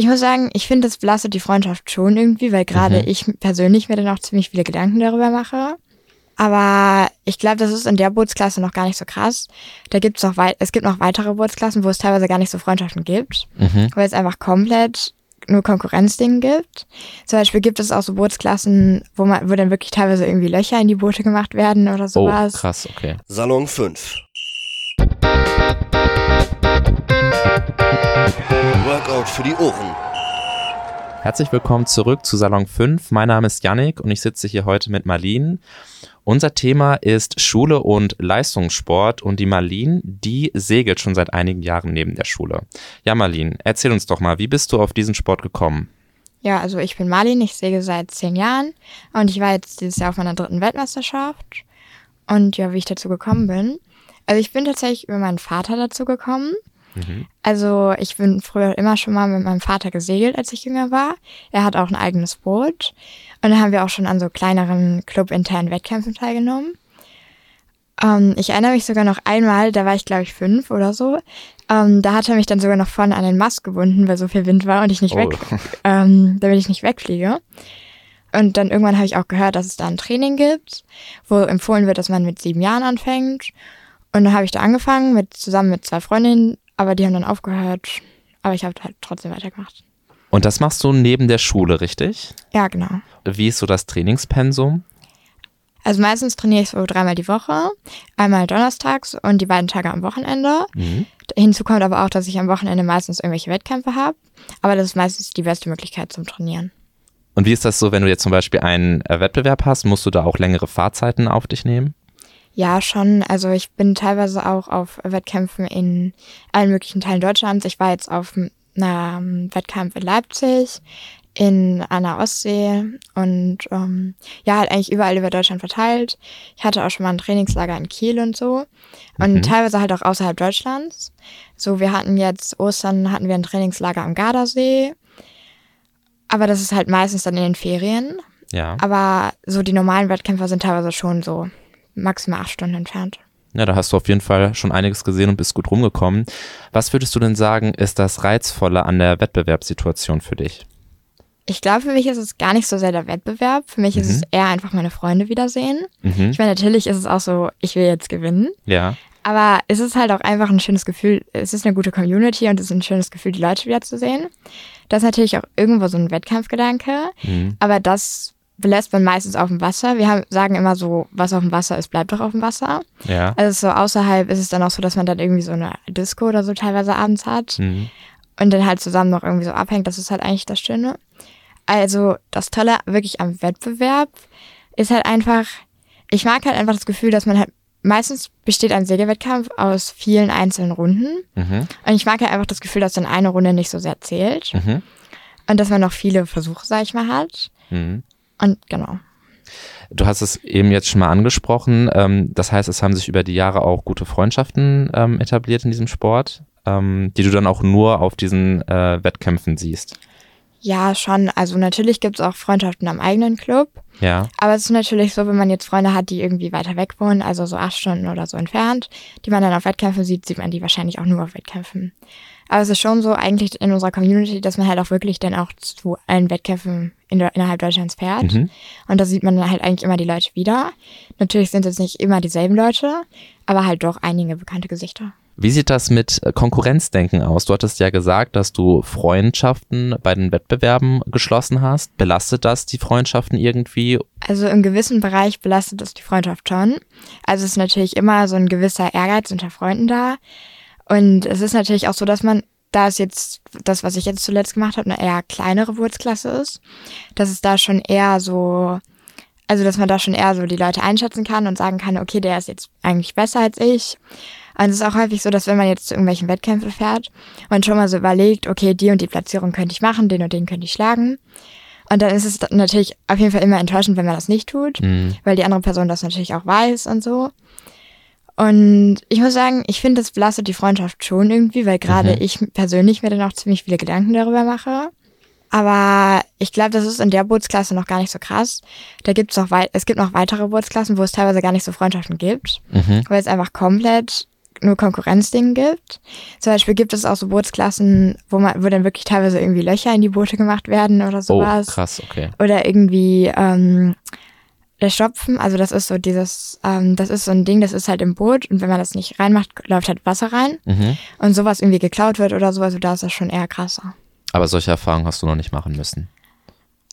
ich muss sagen, ich finde, das belastet die Freundschaft schon irgendwie, weil gerade Mhm. ich persönlich mir dann auch ziemlich viele Gedanken darüber mache. Aber ich glaube, das ist in der Bootsklasse noch gar nicht so krass. Da gibt's noch wei es gibt noch weitere Bootsklassen, wo es teilweise gar nicht so Freundschaften gibt, Mhm. weil es einfach komplett nur Konkurrenzdingen gibt. Zum Beispiel gibt es auch so Bootsklassen, wo man, wo dann wirklich teilweise irgendwie Löcher in die Boote gemacht werden oder Oh, sowas. krass, okay. Salon 5. Workout für die Ohren. Herzlich willkommen zurück zu Salon 5. Mein Name ist Yannick und ich sitze hier heute mit Marlene. Unser Thema ist Schule und Leistungssport und die Marlene, die segelt schon seit einigen Jahren neben der Schule. Ja, Marlene, erzähl uns doch mal, wie bist du auf diesen Sport gekommen? Ja, also ich bin Marlin, ich säge seit zehn Jahren und ich war jetzt dieses Jahr auf meiner dritten Weltmeisterschaft. Und ja, wie ich dazu gekommen bin. Also ich bin tatsächlich über meinen Vater dazu gekommen. Mhm. Also ich bin früher immer schon mal mit meinem Vater gesegelt, als ich jünger war. Er hat auch ein eigenes Boot. Und dann haben wir auch schon an so kleineren clubinternen Wettkämpfen teilgenommen. Ähm, ich erinnere mich sogar noch einmal, da war ich glaube ich fünf oder so. Ähm, da hat er mich dann sogar noch vorne an den Mast gebunden, weil so viel Wind war und ich nicht Oh. weg, ähm, damit ich nicht wegfliege. Und dann irgendwann habe ich auch gehört, dass es da ein Training gibt, wo empfohlen wird, dass man mit sieben Jahren anfängt. Und dann habe ich da angefangen, mit, zusammen mit zwei Freundinnen, aber die haben dann aufgehört. Aber ich habe halt trotzdem weitergemacht. Und das machst du neben der Schule, richtig? Ja, genau. Wie ist so das Trainingspensum? Also meistens trainiere ich so dreimal die Woche, einmal donnerstags und die beiden Tage am Wochenende. Mhm. Hinzu kommt aber auch, dass ich am Wochenende meistens irgendwelche Wettkämpfe habe. Aber das ist meistens die beste Möglichkeit zum Trainieren. Und wie ist das so, wenn du jetzt zum Beispiel einen äh, Wettbewerb hast, musst du da auch längere Fahrzeiten auf dich nehmen? Ja, schon. Also ich bin teilweise auch auf Wettkämpfen in allen möglichen Teilen Deutschlands. Ich war jetzt auf einem Wettkampf in Leipzig, in der Ostsee und ähm, ja, halt eigentlich überall über Deutschland verteilt. Ich hatte auch schon mal ein Trainingslager in Kiel und so. Und Mhm. teilweise halt auch außerhalb Deutschlands. So, wir hatten jetzt Ostern hatten wir ein Trainingslager am Gardasee. Aber das ist halt meistens dann in den Ferien. Ja. Aber so die normalen Wettkämpfer sind teilweise schon so maximal acht Stunden entfernt. Ja, da hast du auf jeden Fall schon einiges gesehen und bist gut rumgekommen. Was würdest du denn sagen, ist das Reizvolle an der Wettbewerbssituation für dich? Ich glaube, für mich ist es gar nicht so sehr der Wettbewerb. Für mich ist Mhm. es eher einfach meine Freunde wiedersehen. Mhm. Ich meine, natürlich ist es auch so, ich will jetzt gewinnen. Ja. Aber es ist halt auch einfach ein schönes Gefühl. Es ist eine gute Community und es ist ein schönes Gefühl, die Leute wiederzusehen. Das ist natürlich auch irgendwo so ein Wettkampfgedanke. Mhm. Aber das belässt man meistens auf dem Wasser. Wir haben, sagen immer so, was auf dem Wasser ist, bleibt doch auf dem Wasser. Ja. Also so außerhalb ist es dann auch so, dass man dann irgendwie so eine Disco oder so teilweise abends hat. Mhm. und dann halt zusammen noch irgendwie so abhängt. Das ist halt eigentlich das Schöne. Also das Tolle wirklich am Wettbewerb ist halt einfach, ich mag halt einfach das Gefühl, dass man halt, meistens besteht ein Segelwettkampf aus vielen einzelnen Runden. Mhm. Und ich mag halt einfach das Gefühl, dass dann eine Runde nicht so sehr zählt. Mhm. Und dass man noch viele Versuche, sag ich mal, hat. Mhm. Und genau. Du hast es eben jetzt schon mal angesprochen. Ähm, das heißt, es haben sich über die Jahre auch gute Freundschaften ähm, etabliert in diesem Sport, ähm, die du dann auch nur auf diesen äh, Wettkämpfen siehst. Ja, schon. Also natürlich gibt's auch Freundschaften am eigenen Club. Ja. Aber es ist natürlich so, wenn man jetzt Freunde hat, die irgendwie weiter weg wohnen, also so acht Stunden oder so entfernt, die man dann auf Wettkämpfen sieht, sieht man die wahrscheinlich auch nur auf Wettkämpfen. Aber es ist schon so eigentlich in unserer Community, dass man halt auch wirklich dann auch zu allen Wettkämpfen in, innerhalb Deutschlands fährt. Mhm. Und da sieht man halt eigentlich immer die Leute wieder. Natürlich sind es nicht immer dieselben Leute, aber halt doch einige bekannte Gesichter. Wie sieht das mit äh, Konkurrenzdenken aus? Du hattest ja gesagt, dass du Freundschaften bei den Wettbewerben geschlossen hast. Belastet das die Freundschaften irgendwie? Also im gewissen Bereich belastet es die Freundschaft schon. Also es ist natürlich immer so ein gewisser Ehrgeiz unter Freunden da. Und es ist natürlich auch so, dass man, da es jetzt das, was ich jetzt zuletzt gemacht habe, eine eher kleinere Wurzklasse ist, dass es da schon eher so, also dass man da schon eher so die Leute einschätzen kann und sagen kann, okay, der ist jetzt eigentlich besser als ich. Und es ist auch häufig so, dass wenn man jetzt zu irgendwelchen Wettkämpfen fährt und schon mal so überlegt, okay, die und die Platzierung könnte ich machen, den und den könnte ich schlagen. Und dann ist es natürlich auf jeden Fall immer enttäuschend, wenn man das nicht tut, Mhm. weil die andere Person das natürlich auch weiß und so. Und ich muss sagen, ich finde, das belastet die Freundschaft schon irgendwie, weil gerade Mhm. ich persönlich mir dann auch ziemlich viele Gedanken darüber mache. Aber ich glaube, das ist in der Bootsklasse noch gar nicht so krass. Da gibt's noch wei es gibt noch weitere Bootsklassen, wo es teilweise gar nicht so Freundschaften gibt, Mhm. weil es einfach komplett nur Konkurrenzdingen gibt. Zum Beispiel gibt es auch so Bootsklassen, wo man, wo dann wirklich teilweise irgendwie Löcher in die Boote gemacht werden oder Oh, sowas. krass, okay. Oder irgendwie ähm, der Stopfen, also das ist so dieses, ähm, das ist so ein Ding, das ist halt im Boot und wenn man das nicht reinmacht, läuft halt Wasser rein Mhm. und sowas irgendwie geklaut wird oder so, also da ist das schon eher krasser. Aber solche Erfahrungen hast du noch nicht machen müssen.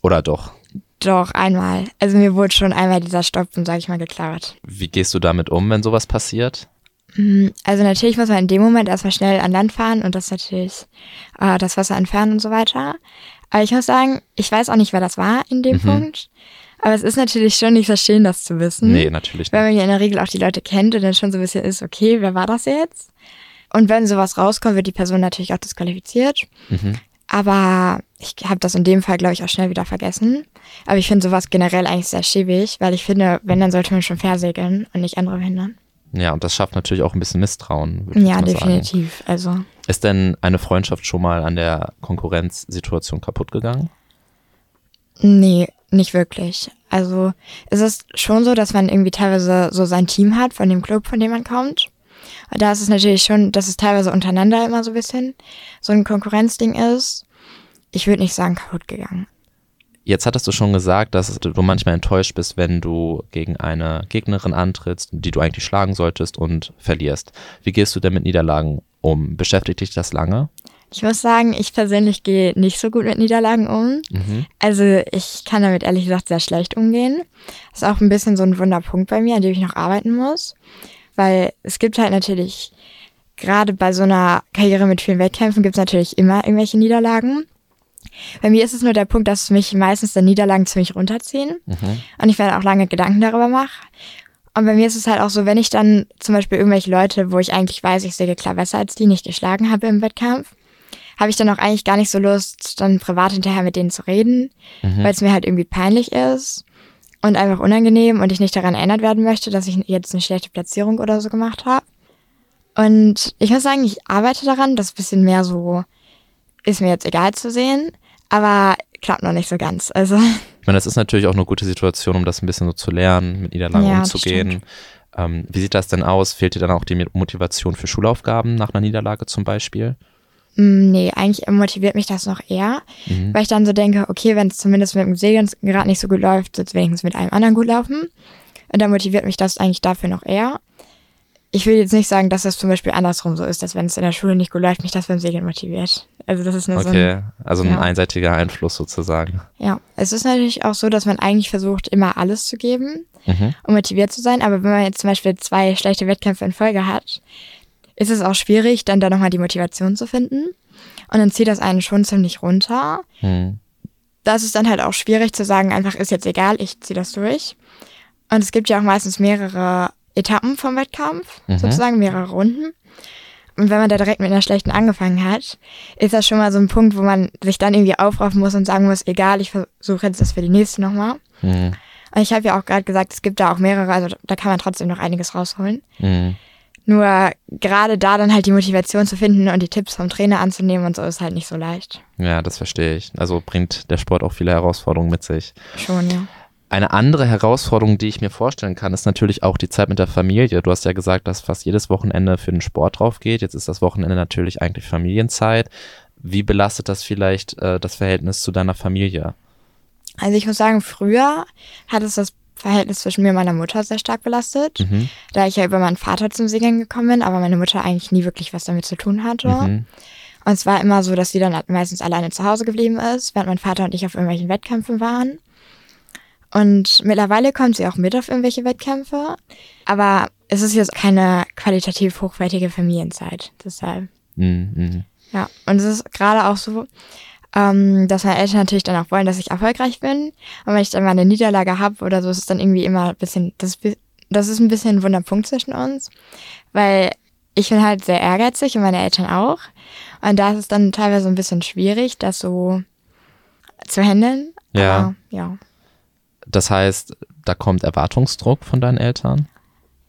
Oder doch? Doch, einmal. Also mir wurde schon einmal dieser Stopfen, sag ich mal, geklaut. Wie gehst du damit um, wenn sowas passiert? Mm, Also natürlich muss man in dem Moment erstmal schnell an Land fahren und das natürlich äh, das Wasser entfernen und so weiter. Aber ich muss sagen, ich weiß auch nicht, wer das war in dem Mhm. Punkt. Aber es ist natürlich schon nicht so schön, das zu wissen. Nee, natürlich Weil nicht. man ja in der Regel auch die Leute kennt und dann schon so ein bisschen ist, okay, wer war das jetzt? Und wenn sowas rauskommt, wird die Person natürlich auch disqualifiziert. Mhm. Aber ich habe das in dem Fall, glaube ich, auch schnell wieder vergessen. Aber ich finde sowas generell eigentlich sehr schäbig, weil ich finde, wenn, dann sollte man schon fair segeln und nicht andere behindern. Ja, und das schafft natürlich auch ein bisschen Misstrauen. Ja, mal sagen. definitiv. Also. Ist denn eine Freundschaft schon mal an der Konkurrenzsituation kaputt gegangen? Nee, nicht wirklich. Also es ist schon so, dass man irgendwie teilweise so sein Team hat von dem Club, von dem man kommt. Und da ist es natürlich schon, dass es teilweise untereinander immer so ein bisschen so ein Konkurrenzding ist. Ich würde nicht sagen kaputt gegangen. Jetzt hattest du schon gesagt, dass du manchmal enttäuscht bist, wenn du gegen eine Gegnerin antrittst, die du eigentlich schlagen solltest und verlierst. Wie gehst du denn mit Niederlagen um? Beschäftigt dich das lange? Ich muss sagen, ich persönlich gehe nicht so gut mit Niederlagen um. Mhm. Also ich kann damit ehrlich gesagt sehr schlecht umgehen. Das ist auch ein bisschen so ein Wunderpunkt bei mir, an dem ich noch arbeiten muss. Weil es gibt halt natürlich, gerade bei so einer Karriere mit vielen Wettkämpfen, gibt es natürlich immer irgendwelche Niederlagen. Bei mir ist es nur der Punkt, dass mich meistens dann Niederlagen ziemlich runterziehen Mhm. und ich dann auch lange Gedanken darüber mache. Und bei mir ist es halt auch so, wenn ich dann zum Beispiel irgendwelche Leute, wo ich eigentlich weiß, ich sehe klar besser als die, nicht geschlagen habe im Wettkampf, habe ich dann auch eigentlich gar nicht so Lust, dann privat hinterher mit denen zu reden, Mhm. weil es mir halt irgendwie peinlich ist und einfach unangenehm und ich nicht daran erinnert werden möchte, dass ich jetzt eine schlechte Platzierung oder so gemacht habe. Und ich muss sagen, ich arbeite daran, das bisschen mehr so ist mir jetzt egal zu sehen, aber klappt noch nicht so ganz. Also Ich meine, das ist natürlich auch eine gute Situation, um das ein bisschen so zu lernen, mit Niederlagen Ja, umzugehen. Ähm, wie sieht das denn aus? Fehlt dir dann auch die Motivation für Schulaufgaben nach einer Niederlage zum Beispiel? Mm, Nee, eigentlich motiviert mich das noch eher, Mhm. weil ich dann so denke, okay, wenn es zumindest mit dem Segeln gerade nicht so gut läuft, wird es wenigstens mit einem anderen gut laufen. Und dann motiviert mich das eigentlich dafür noch eher. Ich will jetzt nicht sagen, dass das zum Beispiel andersrum so ist, dass wenn es in der Schule nicht gut läuft, mich das beim Segeln motiviert. Also das ist nur so ein, Okay, also ein ja. einseitiger Einfluss sozusagen. ja. Es ist natürlich auch so, dass man eigentlich versucht, immer alles zu geben, Mhm. um motiviert zu sein. Aber wenn man jetzt zum Beispiel zwei schlechte Wettkämpfe in Folge hat, ist es auch schwierig, dann da nochmal die Motivation zu finden. Und dann zieht das einen schon ziemlich runter. Mhm. da ist es dann halt auch schwierig zu sagen, einfach ist jetzt egal, ich ziehe das durch. Und es gibt ja auch meistens mehrere Etappen vom Wettkampf, Mhm. sozusagen mehrere Runden. Und wenn man da direkt mit einer schlechten angefangen hat, ist das schon mal so ein Punkt, wo man sich dann irgendwie aufraffen muss und sagen muss, egal, ich versuche jetzt das für die nächste nochmal. Mhm. Und ich habe ja auch gerade gesagt, es gibt da auch mehrere, also da kann man trotzdem noch einiges rausholen. Mhm. Nur gerade da dann halt die Motivation zu finden und die Tipps vom Trainer anzunehmen und so ist halt nicht so leicht. Ja, das verstehe ich. Also bringt der Sport auch viele Herausforderungen mit sich. Schon, ja. Eine andere Herausforderung, die ich mir vorstellen kann, ist natürlich auch die Zeit mit der Familie. Du hast ja gesagt, dass fast jedes Wochenende für den Sport drauf geht. Jetzt ist das Wochenende natürlich eigentlich Familienzeit. Wie belastet das vielleicht äh, das Verhältnis zu deiner Familie? Also ich muss sagen, früher hat es das Verhältnis zwischen mir und meiner Mutter sehr stark belastet, Mhm. da ich ja über meinen Vater zum Segeln gekommen bin, aber meine Mutter eigentlich nie wirklich was damit zu tun hatte. Mhm. Und es war immer so, dass sie dann meistens alleine zu Hause geblieben ist, während mein Vater und ich auf irgendwelchen Wettkämpfen waren. Und mittlerweile kommt sie auch mit auf irgendwelche Wettkämpfe, aber es ist jetzt keine qualitativ hochwertige Familienzeit. Deshalb. Mhm. Mhm. Ja, und es ist gerade auch so, ähm, dass meine Eltern natürlich dann auch wollen, dass ich erfolgreich bin. Und wenn ich dann mal eine Niederlage habe oder so, ist es dann irgendwie immer ein bisschen, das, das ist ein bisschen ein Wunderpunkt zwischen uns, weil ich bin halt sehr ehrgeizig und meine Eltern auch. Und da ist es dann teilweise ein bisschen schwierig, das so zu handeln. Ja. Aber, ja. Das heißt, da kommt Erwartungsdruck von deinen Eltern?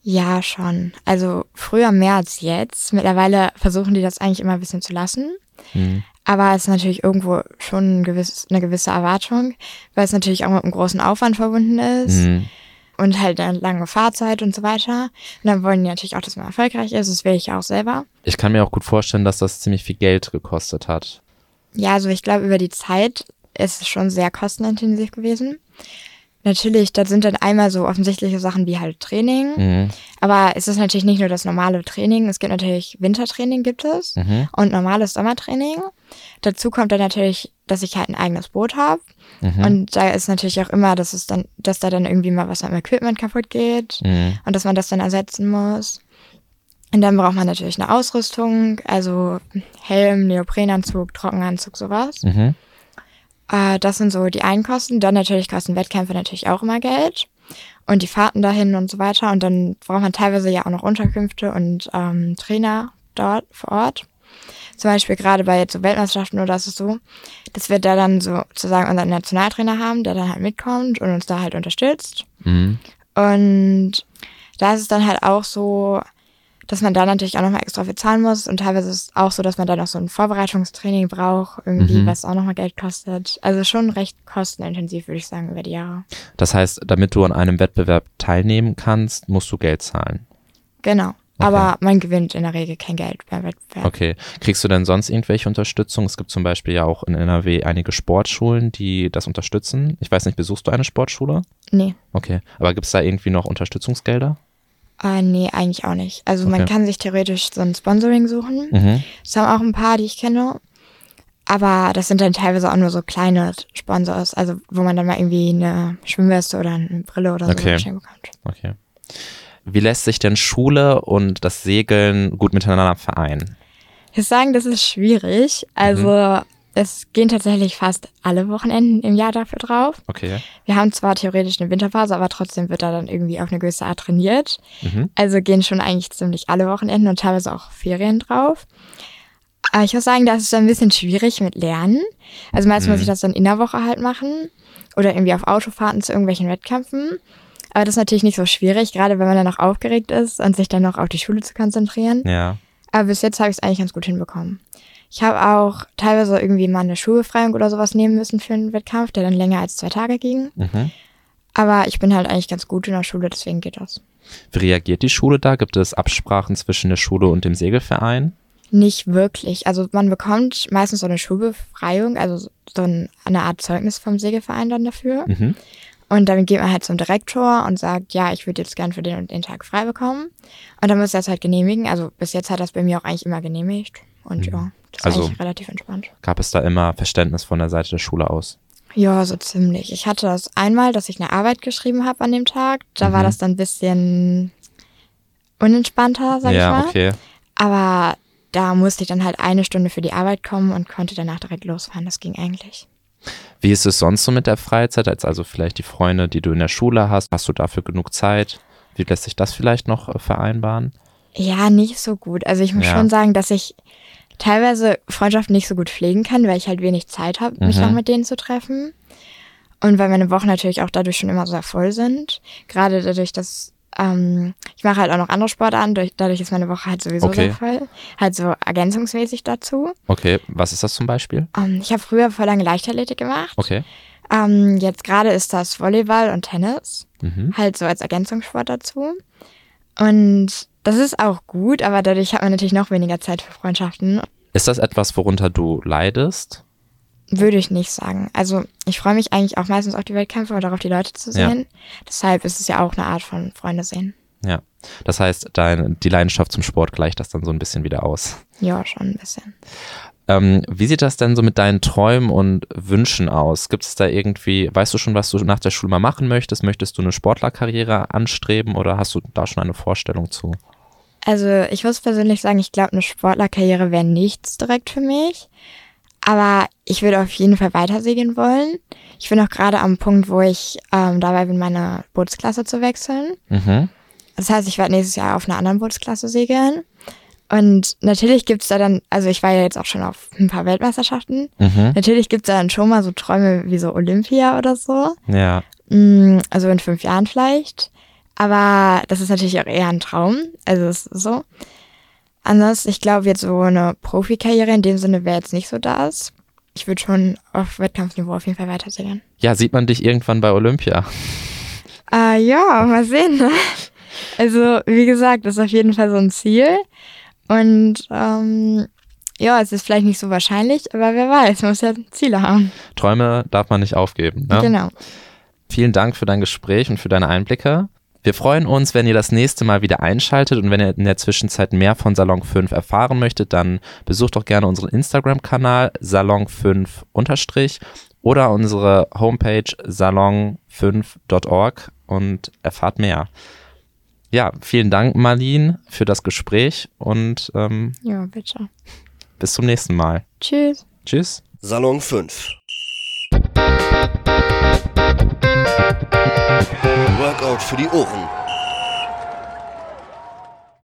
Ja, schon. Also früher mehr als jetzt. Mittlerweile versuchen die das eigentlich immer ein bisschen zu lassen. Mhm. Aber es ist natürlich irgendwo schon ein gewiss, eine gewisse Erwartung, weil es natürlich auch mit einem großen Aufwand verbunden ist. Mhm. und halt eine lange Fahrzeit und so weiter. Und dann wollen die natürlich auch, dass man erfolgreich ist. Das will ich auch selber. Ich kann mir auch gut vorstellen, dass das ziemlich viel Geld gekostet hat. Ja, also ich glaube, über die Zeit ist es schon sehr kostenintensiv gewesen. Natürlich, da sind dann einmal so offensichtliche Sachen wie halt Training. Mhm. Aber es ist natürlich nicht nur das normale Training. Es gibt natürlich Wintertraining gibt es Mhm. und normales Sommertraining. Dazu kommt dann natürlich, dass ich halt ein eigenes Boot habe. Mhm. Und da ist natürlich auch immer, dass es dann, dass da dann irgendwie mal was am Equipment kaputt geht Mhm. und dass man das dann ersetzen muss. Und dann braucht man natürlich eine Ausrüstung, also Helm, Neoprenanzug, Trockenanzug, sowas. Mhm. Äh, das sind so die einen Kosten. Dann natürlich kosten Wettkämpfe natürlich auch immer Geld. Und die Fahrten dahin und so weiter. Und dann braucht man teilweise ja auch noch Unterkünfte und ähm, Trainer dort vor Ort. Zum Beispiel gerade bei jetzt so Weltmeisterschaften oder ist es so, dass wir da dann so sozusagen unseren Nationaltrainer haben, der dann halt mitkommt und uns da halt unterstützt. Mhm. Und da ist es dann halt auch so, dass man da natürlich auch nochmal extra für zahlen muss. Und teilweise ist es auch so, dass man dann noch so ein Vorbereitungstraining braucht, irgendwie, Mhm. was auch nochmal Geld kostet. Also schon recht kostenintensiv, würde ich sagen, über die Jahre. Das heißt, damit du an einem Wettbewerb teilnehmen kannst, musst du Geld zahlen. Genau. Aber man gewinnt in der Regel kein Geld beim Wettbewerb. Okay. Kriegst du denn sonst irgendwelche Unterstützung? Es gibt zum Beispiel ja auch in NRW einige Sportschulen, die das unterstützen. Ich weiß nicht, besuchst du eine Sportschule? Nee. Okay. Aber gibt es da irgendwie noch Unterstützungsgelder? Äh, nee, eigentlich auch nicht. Also man Okay. kann sich theoretisch so ein Sponsoring suchen. Mhm. Es haben auch ein paar, die ich kenne. Aber das sind dann teilweise auch nur so kleine Sponsors, also wo man dann mal irgendwie eine Schwimmweste oder eine Brille oder so Okay. bekommt. Okay. Wie lässt sich denn Schule und das Segeln gut miteinander vereinen? Ich muss sagen, das ist schwierig. Also es gehen tatsächlich fast alle Wochenenden im Jahr dafür drauf. Okay. Wir haben zwar theoretisch eine Winterpause, aber trotzdem wird da dann irgendwie auf eine gewisse Art trainiert. Mhm. Also gehen schon eigentlich ziemlich alle Wochenenden und teilweise auch Ferien drauf. Aber ich muss sagen, das ist ein bisschen schwierig mit Lernen. Also meistens muss ich das dann in der Woche halt machen oder irgendwie auf Autofahrten zu irgendwelchen Wettkämpfen. Aber das ist natürlich nicht so schwierig, gerade wenn man dann noch aufgeregt ist und sich dann noch auf die Schule zu konzentrieren. Ja. Aber bis jetzt habe ich es eigentlich ganz gut hinbekommen. Ich habe auch teilweise irgendwie mal eine Schulbefreiung oder sowas nehmen müssen für einen Wettkampf, der dann länger als zwei Tage ging. Mhm. Aber ich bin halt eigentlich ganz gut in der Schule, deswegen geht das. Wie reagiert die Schule da? Gibt es Absprachen zwischen der Schule und dem Segelverein? Nicht wirklich. Also man bekommt meistens so eine Schulbefreiung, also so ein, eine Art Zeugnis vom Segelverein dann dafür. Mhm. Und dann geht man halt zum Direktor und sagt, ja, ich würde jetzt gern für den und den Tag frei bekommen. Und dann muss er das halt genehmigen. Also bis jetzt hat das bei mir auch eigentlich immer genehmigt. Und ja, das ist Also- relativ entspannt. Gab es da immer Verständnis von der Seite der Schule aus? Ja, so ziemlich. Ich hatte das einmal, dass ich eine Arbeit geschrieben habe an dem Tag. Da war Mhm. das dann ein bisschen unentspannter, sag ich ja, mal. okay. Aber da musste ich dann halt eine Stunde für die Arbeit kommen und konnte danach direkt losfahren. Das ging eigentlich. Wie ist es sonst so mit der Freizeit? Als also vielleicht die Freunde, die du in der Schule hast, hast du dafür genug Zeit? Wie lässt sich das vielleicht noch äh, vereinbaren? Ja, nicht so gut. Also ich muss Ja. schon sagen, dass ich teilweise Freundschaften nicht so gut pflegen kann, weil ich halt wenig Zeit habe, mich Mhm. noch mit denen zu treffen. Und weil meine Wochen natürlich auch dadurch schon immer sehr voll sind. Gerade dadurch, dass ähm, ich mache halt auch noch andere Sportarten, durch, dadurch ist meine Woche halt sowieso Okay. sehr voll. Halt so ergänzungsmäßig dazu. Okay, was ist das zum Beispiel? Ähm, ich habe früher voll lange Leichtathletik gemacht. Okay. Ähm, jetzt gerade ist das Volleyball und Tennis. Mhm. halt so als Ergänzungssport dazu. Und das ist auch gut, aber dadurch hat man natürlich noch weniger Zeit für Freundschaften. Ist das etwas, worunter du leidest? Würde ich nicht sagen. Also ich freue mich eigentlich auch meistens auf die Wettkämpfe und darauf, die Leute zu Ja. sehen. Deshalb ist es ja auch eine Art von Freunde sehen. Ja. Das heißt, dein, die Leidenschaft zum Sport gleicht das dann so ein bisschen wieder aus. Ja, schon ein bisschen. Ähm, wie sieht das denn so mit deinen Träumen und Wünschen aus? Gibt es da irgendwie, weißt du schon, was du nach der Schule mal machen möchtest? Möchtest du eine Sportlerkarriere anstreben oder hast du da schon eine Vorstellung zu? Also ich muss persönlich sagen, ich glaube, eine Sportlerkarriere wäre nichts direkt für mich. Aber ich würde auf jeden Fall weiter segeln wollen. Ich bin auch gerade am Punkt, wo ich ähm, dabei bin, meine Bootsklasse zu wechseln. Mhm. Das heißt, ich werde nächstes Jahr auf einer anderen Bootsklasse segeln. Und natürlich gibt's da dann, also ich war ja jetzt auch schon auf ein paar Weltmeisterschaften. Mhm. Natürlich gibt's da dann schon mal so Träume wie so Olympia oder so. Ja. Mm, Also in fünf Jahren vielleicht. Aber das ist natürlich auch eher ein Traum. Also es ist so. Ansonsten, ich glaube, jetzt so eine Profikarriere in dem Sinne wäre jetzt nicht so das. Ich würde schon auf Wettkampfniveau auf jeden Fall weiter segeln. Ja, sieht man dich irgendwann bei Olympia? Äh, ja, mal sehen. Ne? Also, wie gesagt, das ist auf jeden Fall so ein Ziel. Und ähm, ja, es ist vielleicht nicht so wahrscheinlich, aber wer weiß, man muss ja Ziele haben. Träume darf man nicht aufgeben. Ne? Genau. Vielen Dank für dein Gespräch und für deine Einblicke. Wir freuen uns, wenn ihr das nächste Mal wieder einschaltet und wenn ihr in der Zwischenzeit mehr von Salon 5 erfahren möchtet, dann besucht doch gerne unseren Instagram-Kanal salon5 oder unsere Homepage salon5.org und erfahrt mehr. Ja, vielen Dank, Marlene, für das Gespräch und ähm, Ja, bitte. bis zum nächsten Mal. Tschüss. Tschüss. Salon 5. Workout für die Ohren.